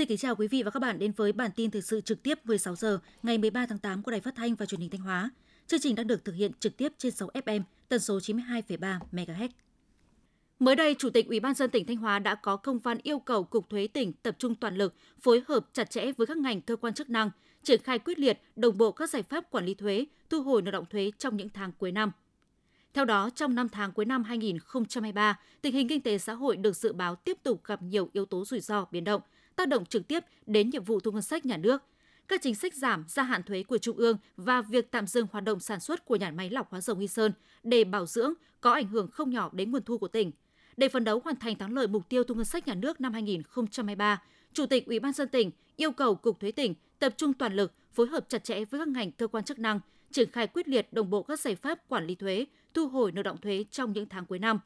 Xin kính chào quý vị và các bạn đến với bản tin thời sự trực tiếp 16 giờ ngày 13 tháng 8 của Đài Phát thanh và Truyền hình Thanh Hóa. Chương trình đang được thực hiện trực tiếp trên 6 FM, tần số 92,3 MHz. Mới đây, Chủ tịch Ủy ban dân tỉnh Thanh Hóa đã có công văn yêu cầu Cục Thuế tỉnh tập trung toàn lực, phối hợp chặt chẽ với các ngành cơ quan chức năng, triển khai quyết liệt, đồng bộ các giải pháp quản lý thuế, thu hồi nợ động thuế trong những tháng cuối năm. Theo đó, trong 5 tháng cuối năm 2023, tình hình kinh tế xã hội được dự báo tiếp tục gặp nhiều yếu tố rủi ro biến động, tác động trực tiếp đến nhiệm vụ thu ngân sách nhà nước. Các chính sách giảm gia hạn thuế của Trung ương và việc tạm dừng hoạt động sản xuất của nhà máy lọc hóa dầu Nghi Sơn để bảo dưỡng có ảnh hưởng không nhỏ đến nguồn thu của tỉnh. Để phấn đấu hoàn thành thắng lợi mục tiêu thu ngân sách nhà nước năm 2023, Chủ tịch Ủy ban dân tỉnh yêu cầu Cục Thuế tỉnh tập trung toàn lực, phối hợp chặt chẽ với các ngành cơ quan chức năng, triển khai quyết liệt đồng bộ các giải pháp quản lý thuế, thu hồi nợ động thuế trong những tháng cuối năm.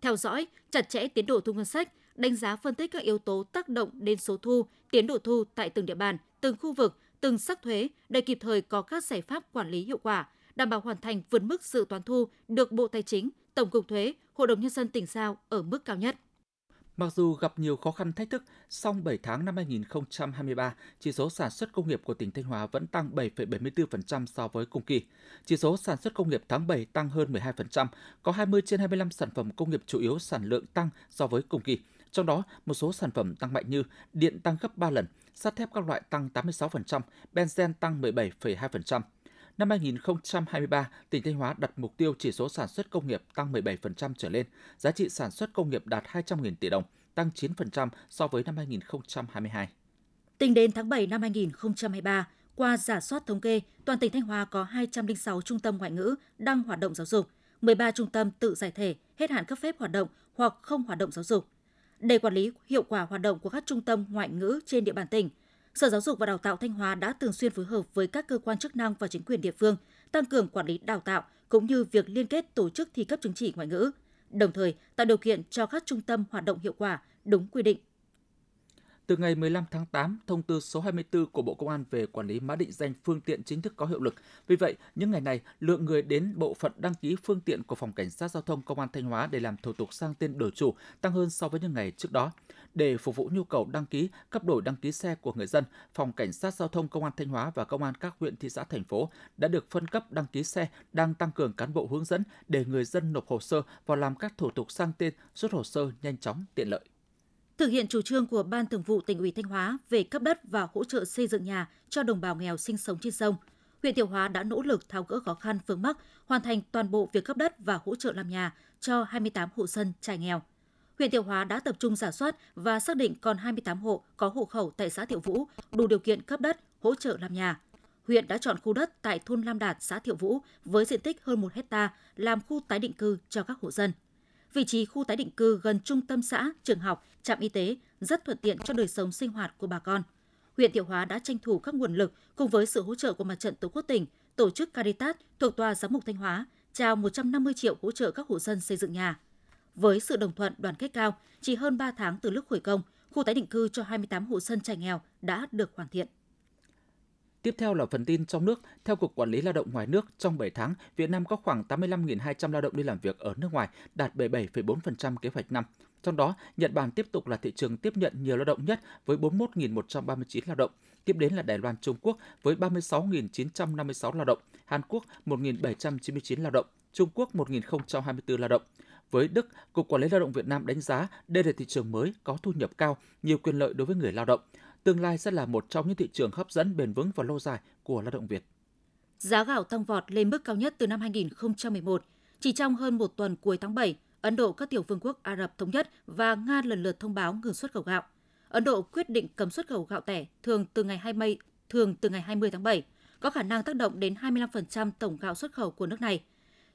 Theo dõi chặt chẽ tiến độ thu ngân sách, đánh giá phân tích các yếu tố tác động đến số thu, tiến độ thu tại từng địa bàn, từng khu vực, từng sắc thuế để kịp thời có các giải pháp quản lý hiệu quả, đảm bảo hoàn thành vượt mức dự toán thu được Bộ Tài chính, Tổng cục Thuế, Hội đồng nhân dân tỉnh giao ở mức cao nhất. Mặc dù gặp nhiều khó khăn thách thức, song 7 tháng năm 2023, chỉ số sản xuất công nghiệp của tỉnh Thanh Hóa vẫn tăng 7,74% so với cùng kỳ. Chỉ số sản xuất công nghiệp tháng 7 tăng hơn 12%, có 20 trên 25 sản phẩm công nghiệp chủ yếu sản lượng tăng so với cùng kỳ. Trong đó, một số sản phẩm tăng mạnh như điện tăng gấp 3 lần, sắt thép các loại tăng 86%, benzen tăng 17,2%. Năm 2023, tỉnh Thanh Hóa đặt mục tiêu chỉ số sản xuất công nghiệp tăng 17% trở lên, giá trị sản xuất công nghiệp đạt 200.000 tỷ đồng, tăng 9% so với năm 2022. Tính đến tháng 7 năm 2023, qua giả soát thống kê, toàn tỉnh Thanh Hóa có 206 trung tâm ngoại ngữ đang hoạt động giáo dục, 13 trung tâm tự giải thể, hết hạn cấp phép hoạt động hoặc không hoạt động giáo dục. Để quản lý hiệu quả hoạt động của các trung tâm ngoại ngữ trên địa bàn tỉnh, Sở Giáo dục và Đào tạo Thanh Hóa đã thường xuyên phối hợp với các cơ quan chức năng và chính quyền địa phương tăng cường quản lý đào tạo cũng như việc liên kết tổ chức thi cấp chứng chỉ ngoại ngữ, đồng thời tạo điều kiện cho các trung tâm hoạt động hiệu quả đúng quy định từ ngày 15 tháng 8, thông tư số 24 của Bộ Công an về quản lý mã định danh phương tiện chính thức có hiệu lực. Vì vậy, những ngày này, lượng người đến bộ phận đăng ký phương tiện của Phòng Cảnh sát Giao thông Công an Thanh Hóa để làm thủ tục sang tên đổi chủ tăng hơn so với những ngày trước đó. Để phục vụ nhu cầu đăng ký, cấp đổi đăng ký xe của người dân, Phòng Cảnh sát Giao thông Công an Thanh Hóa và Công an các huyện, thị xã, thành phố đã được phân cấp đăng ký xe, đang tăng cường cán bộ hướng dẫn để người dân nộp hồ sơ và làm các thủ tục sang tên, rút hồ sơ nhanh chóng, tiện lợi. Thực hiện chủ trương của Ban Thường vụ tỉnh ủy Thanh Hóa về cấp đất và hỗ trợ xây dựng nhà cho đồng bào nghèo sinh sống trên sông, huyện Thiệu Hóa đã nỗ lực tháo gỡ khó khăn vướng mắc, hoàn thành toàn bộ việc cấp đất và hỗ trợ làm nhà cho 28 hộ dân trải nghèo. Huyện Thiệu Hóa đã tập trung giả soát và xác định còn 28 hộ có hộ khẩu tại xã Thiệu Vũ đủ điều kiện cấp đất, hỗ trợ làm nhà. Huyện đã chọn khu đất tại thôn Lam Đạt, xã Thiệu Vũ với diện tích hơn 1 hecta làm khu tái định cư cho các hộ dân vị trí khu tái định cư gần trung tâm xã, trường học, trạm y tế rất thuận tiện cho đời sống sinh hoạt của bà con. Huyện Thiệu Hóa đã tranh thủ các nguồn lực cùng với sự hỗ trợ của Mặt trận Tổ quốc tỉnh, tổ chức Caritas thuộc tòa giám mục Thanh Hóa trao 150 triệu hỗ trợ các hộ dân xây dựng nhà. Với sự đồng thuận đoàn kết cao, chỉ hơn 3 tháng từ lúc khởi công, khu tái định cư cho 28 hộ dân trải nghèo đã được hoàn thiện. Tiếp theo là phần tin trong nước. Theo Cục Quản lý Lao động ngoài nước, trong 7 tháng, Việt Nam có khoảng 85.200 lao động đi làm việc ở nước ngoài, đạt 77,4% kế hoạch năm. Trong đó, Nhật Bản tiếp tục là thị trường tiếp nhận nhiều lao động nhất với 41.139 lao động. Tiếp đến là Đài Loan Trung Quốc với 36.956 lao động, Hàn Quốc 1.799 lao động, Trung Quốc 1.024 lao động. Với Đức, Cục Quản lý Lao động Việt Nam đánh giá đây là thị trường mới có thu nhập cao, nhiều quyền lợi đối với người lao động tương lai sẽ là một trong những thị trường hấp dẫn bền vững và lâu dài của lao động Việt. Giá gạo tăng vọt lên mức cao nhất từ năm 2011. Chỉ trong hơn một tuần cuối tháng 7, Ấn Độ, các tiểu vương quốc Ả Rập Thống Nhất và Nga lần lượt thông báo ngừng xuất khẩu gạo. Ấn Độ quyết định cấm xuất khẩu gạo tẻ thường từ ngày 20 thường từ ngày 20 tháng 7, có khả năng tác động đến 25% tổng gạo xuất khẩu của nước này.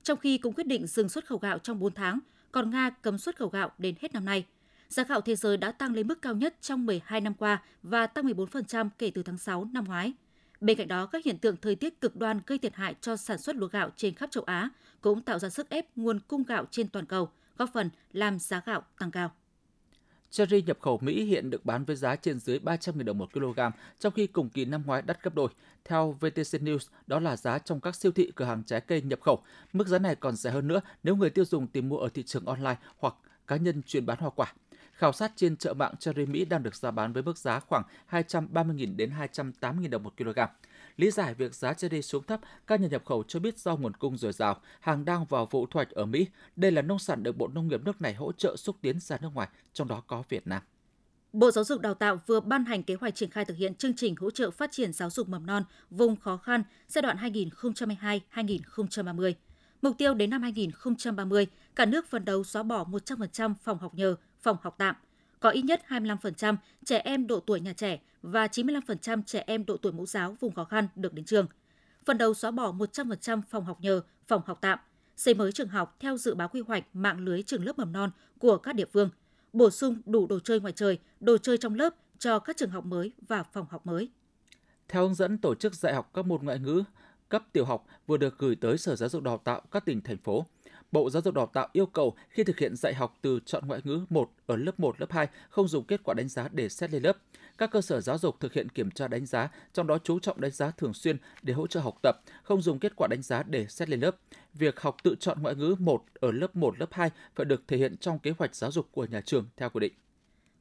Trong khi cũng quyết định dừng xuất khẩu gạo trong 4 tháng, còn Nga cấm xuất khẩu gạo đến hết năm nay. Giá gạo thế giới đã tăng lên mức cao nhất trong 12 năm qua và tăng 14% kể từ tháng 6 năm ngoái. Bên cạnh đó, các hiện tượng thời tiết cực đoan gây thiệt hại cho sản xuất lúa gạo trên khắp châu Á cũng tạo ra sức ép nguồn cung gạo trên toàn cầu, góp phần làm giá gạo tăng cao. Cherry nhập khẩu Mỹ hiện được bán với giá trên dưới 300.000 đồng một kg, trong khi cùng kỳ năm ngoái đắt gấp đôi. Theo VTC News, đó là giá trong các siêu thị cửa hàng trái cây nhập khẩu. Mức giá này còn rẻ hơn nữa nếu người tiêu dùng tìm mua ở thị trường online hoặc cá nhân chuyên bán hoa quả. Khảo sát trên chợ mạng cherry Mỹ đang được giao bán với mức giá khoảng 230.000 đến 280.000 đồng một kg. Lý giải việc giá cherry xuống thấp, các nhà nhập khẩu cho biết do nguồn cung dồi dào, hàng đang vào vụ thu hoạch ở Mỹ. Đây là nông sản được Bộ Nông nghiệp nước này hỗ trợ xúc tiến ra nước ngoài, trong đó có Việt Nam. Bộ Giáo dục Đào tạo vừa ban hành kế hoạch triển khai thực hiện chương trình hỗ trợ phát triển giáo dục mầm non vùng khó khăn giai đoạn 2022-2030. Mục tiêu đến năm 2030, cả nước phấn đấu xóa bỏ 100% phòng học nhờ, phòng học tạm, có ít nhất 25% trẻ em độ tuổi nhà trẻ và 95% trẻ em độ tuổi mẫu giáo vùng khó khăn được đến trường. Phần đầu xóa bỏ 100% phòng học nhờ, phòng học tạm, xây mới trường học theo dự báo quy hoạch mạng lưới trường lớp mầm non của các địa phương, bổ sung đủ đồ chơi ngoài trời, đồ chơi trong lớp cho các trường học mới và phòng học mới. Theo hướng dẫn tổ chức dạy học các môn ngoại ngữ cấp tiểu học vừa được gửi tới Sở Giáo dục Đào tạo các tỉnh thành phố, Bộ Giáo dục Đào tạo yêu cầu khi thực hiện dạy học từ chọn ngoại ngữ 1 ở lớp 1, lớp 2 không dùng kết quả đánh giá để xét lên lớp. Các cơ sở giáo dục thực hiện kiểm tra đánh giá, trong đó chú trọng đánh giá thường xuyên để hỗ trợ học tập, không dùng kết quả đánh giá để xét lên lớp. Việc học tự chọn ngoại ngữ 1 ở lớp 1, lớp 2 phải được thể hiện trong kế hoạch giáo dục của nhà trường theo quy định.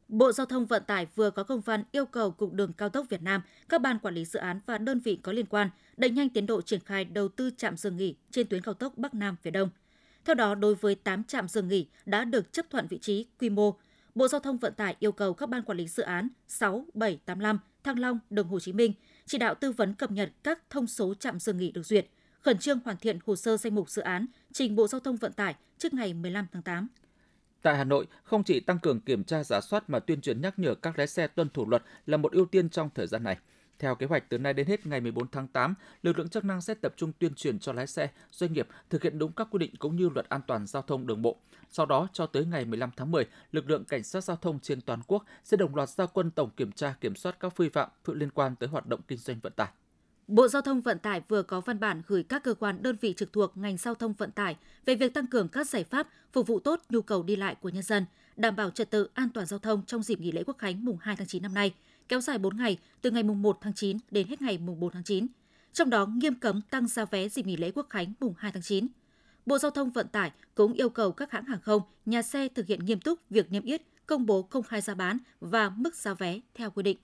Bộ Giao thông Vận tải vừa có công văn yêu cầu Cục Đường Cao tốc Việt Nam, các ban quản lý dự án và đơn vị có liên quan đẩy nhanh tiến độ triển khai đầu tư trạm dừng nghỉ trên tuyến cao tốc Bắc Nam phía Đông – theo đó, đối với 8 trạm dừng nghỉ đã được chấp thuận vị trí, quy mô, Bộ Giao thông Vận tải yêu cầu các ban quản lý dự án 6, 7, 85, Thăng Long, Đường Hồ Chí Minh chỉ đạo tư vấn cập nhật các thông số trạm dừng nghỉ được duyệt, khẩn trương hoàn thiện hồ sơ danh mục dự án trình Bộ Giao thông Vận tải trước ngày 15 tháng 8. Tại Hà Nội, không chỉ tăng cường kiểm tra giả soát mà tuyên truyền nhắc nhở các lái xe tuân thủ luật là một ưu tiên trong thời gian này. Theo kế hoạch, từ nay đến hết ngày 14 tháng 8, lực lượng chức năng sẽ tập trung tuyên truyền cho lái xe, doanh nghiệp thực hiện đúng các quy định cũng như luật an toàn giao thông đường bộ. Sau đó, cho tới ngày 15 tháng 10, lực lượng cảnh sát giao thông trên toàn quốc sẽ đồng loạt gia quân tổng kiểm tra kiểm soát các vi phạm phụ liên quan tới hoạt động kinh doanh vận tải. Bộ Giao thông Vận tải vừa có văn bản gửi các cơ quan đơn vị trực thuộc ngành giao thông vận tải về việc tăng cường các giải pháp phục vụ tốt nhu cầu đi lại của nhân dân, đảm bảo trật tự an toàn giao thông trong dịp nghỉ lễ Quốc khánh mùng 2 tháng 9 năm nay, kéo dài 4 ngày từ ngày mùng 1 tháng 9 đến hết ngày mùng 4 tháng 9. Trong đó nghiêm cấm tăng giá vé dịp nghỉ lễ Quốc khánh mùng 2 tháng 9. Bộ Giao thông Vận tải cũng yêu cầu các hãng hàng không, nhà xe thực hiện nghiêm túc việc niêm yết, công bố công khai giá bán và mức giá vé theo quy định.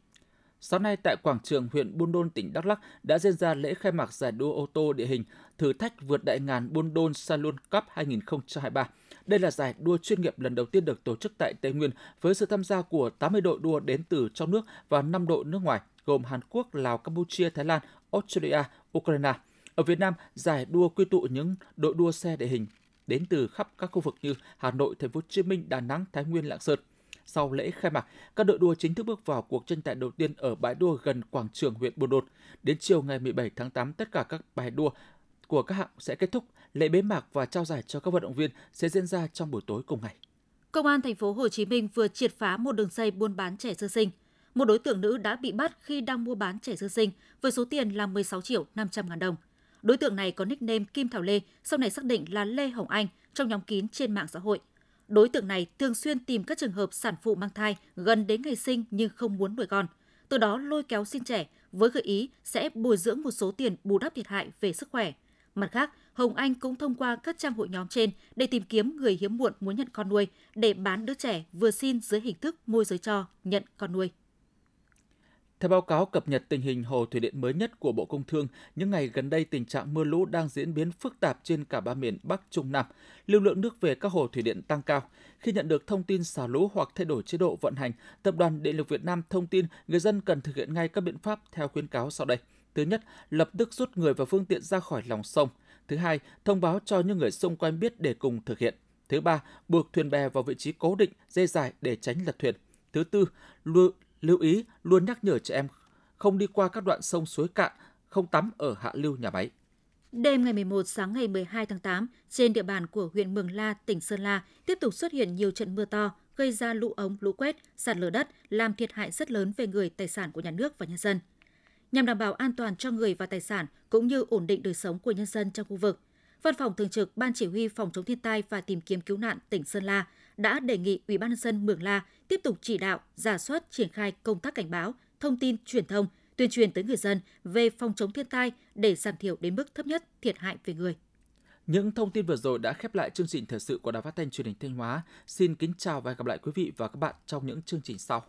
Sáng nay tại quảng trường huyện Buôn Đôn, tỉnh Đắk Lắk đã diễn ra lễ khai mạc giải đua ô tô địa hình thử thách vượt đại ngàn Buôn Đôn Salon Cup 2023. Đây là giải đua chuyên nghiệp lần đầu tiên được tổ chức tại Tây Nguyên với sự tham gia của 80 đội đua đến từ trong nước và 5 đội nước ngoài gồm Hàn Quốc, Lào, Campuchia, Thái Lan, Australia, Ukraine. Ở Việt Nam, giải đua quy tụ những đội đua xe địa hình đến từ khắp các khu vực như Hà Nội, Thành phố Hồ Chí Minh, Đà Nẵng, Thái Nguyên, Lạng Sơn. Sau lễ khai mạc, các đội đua chính thức bước vào cuộc tranh tài đầu tiên ở bãi đua gần quảng trường huyện Buôn Đôn. Đến chiều ngày 17 tháng 8, tất cả các bài đua của các hạng sẽ kết thúc. Lễ bế mạc và trao giải cho các vận động viên sẽ diễn ra trong buổi tối cùng ngày. Công an thành phố Hồ Chí Minh vừa triệt phá một đường dây buôn bán trẻ sơ sinh. Một đối tượng nữ đã bị bắt khi đang mua bán trẻ sơ sinh với số tiền là 16 triệu 500 ngàn đồng. Đối tượng này có nickname Kim Thảo Lê, sau này xác định là Lê Hồng Anh trong nhóm kín trên mạng xã hội. Đối tượng này thường xuyên tìm các trường hợp sản phụ mang thai gần đến ngày sinh nhưng không muốn nuôi con. Từ đó lôi kéo xin trẻ với gợi ý sẽ bồi dưỡng một số tiền bù đắp thiệt hại về sức khỏe. Mặt khác, Hồng Anh cũng thông qua các trang hội nhóm trên để tìm kiếm người hiếm muộn muốn nhận con nuôi để bán đứa trẻ vừa xin dưới hình thức môi giới cho nhận con nuôi. Theo báo cáo cập nhật tình hình hồ thủy điện mới nhất của Bộ Công Thương, những ngày gần đây tình trạng mưa lũ đang diễn biến phức tạp trên cả ba miền Bắc Trung Nam. Lưu lượng nước về các hồ thủy điện tăng cao. Khi nhận được thông tin xả lũ hoặc thay đổi chế độ vận hành, Tập đoàn Điện lực Việt Nam thông tin người dân cần thực hiện ngay các biện pháp theo khuyến cáo sau đây. Thứ nhất, lập tức rút người và phương tiện ra khỏi lòng sông. Thứ hai, thông báo cho những người xung quanh biết để cùng thực hiện. Thứ ba, buộc thuyền bè vào vị trí cố định, dây dài để tránh lật thuyền. Thứ tư, lưu, ý luôn nhắc nhở trẻ em không đi qua các đoạn sông suối cạn, không tắm ở hạ lưu nhà máy. Đêm ngày 11 sáng ngày 12 tháng 8, trên địa bàn của huyện Mường La, tỉnh Sơn La tiếp tục xuất hiện nhiều trận mưa to, gây ra lũ ống, lũ quét, sạt lở đất, làm thiệt hại rất lớn về người, tài sản của nhà nước và nhân dân nhằm đảm bảo an toàn cho người và tài sản cũng như ổn định đời sống của nhân dân trong khu vực. Văn phòng Thường trực Ban Chỉ huy Phòng chống thiên tai và tìm kiếm cứu nạn tỉnh Sơn La đã đề nghị Ủy ban nhân dân Mường La tiếp tục chỉ đạo, giả soát triển khai công tác cảnh báo, thông tin truyền thông, tuyên truyền tới người dân về phòng chống thiên tai để giảm thiểu đến mức thấp nhất thiệt hại về người. Những thông tin vừa rồi đã khép lại chương trình thời sự của Đài Phát thanh Truyền hình Thanh Hóa. Xin kính chào và hẹn gặp lại quý vị và các bạn trong những chương trình sau.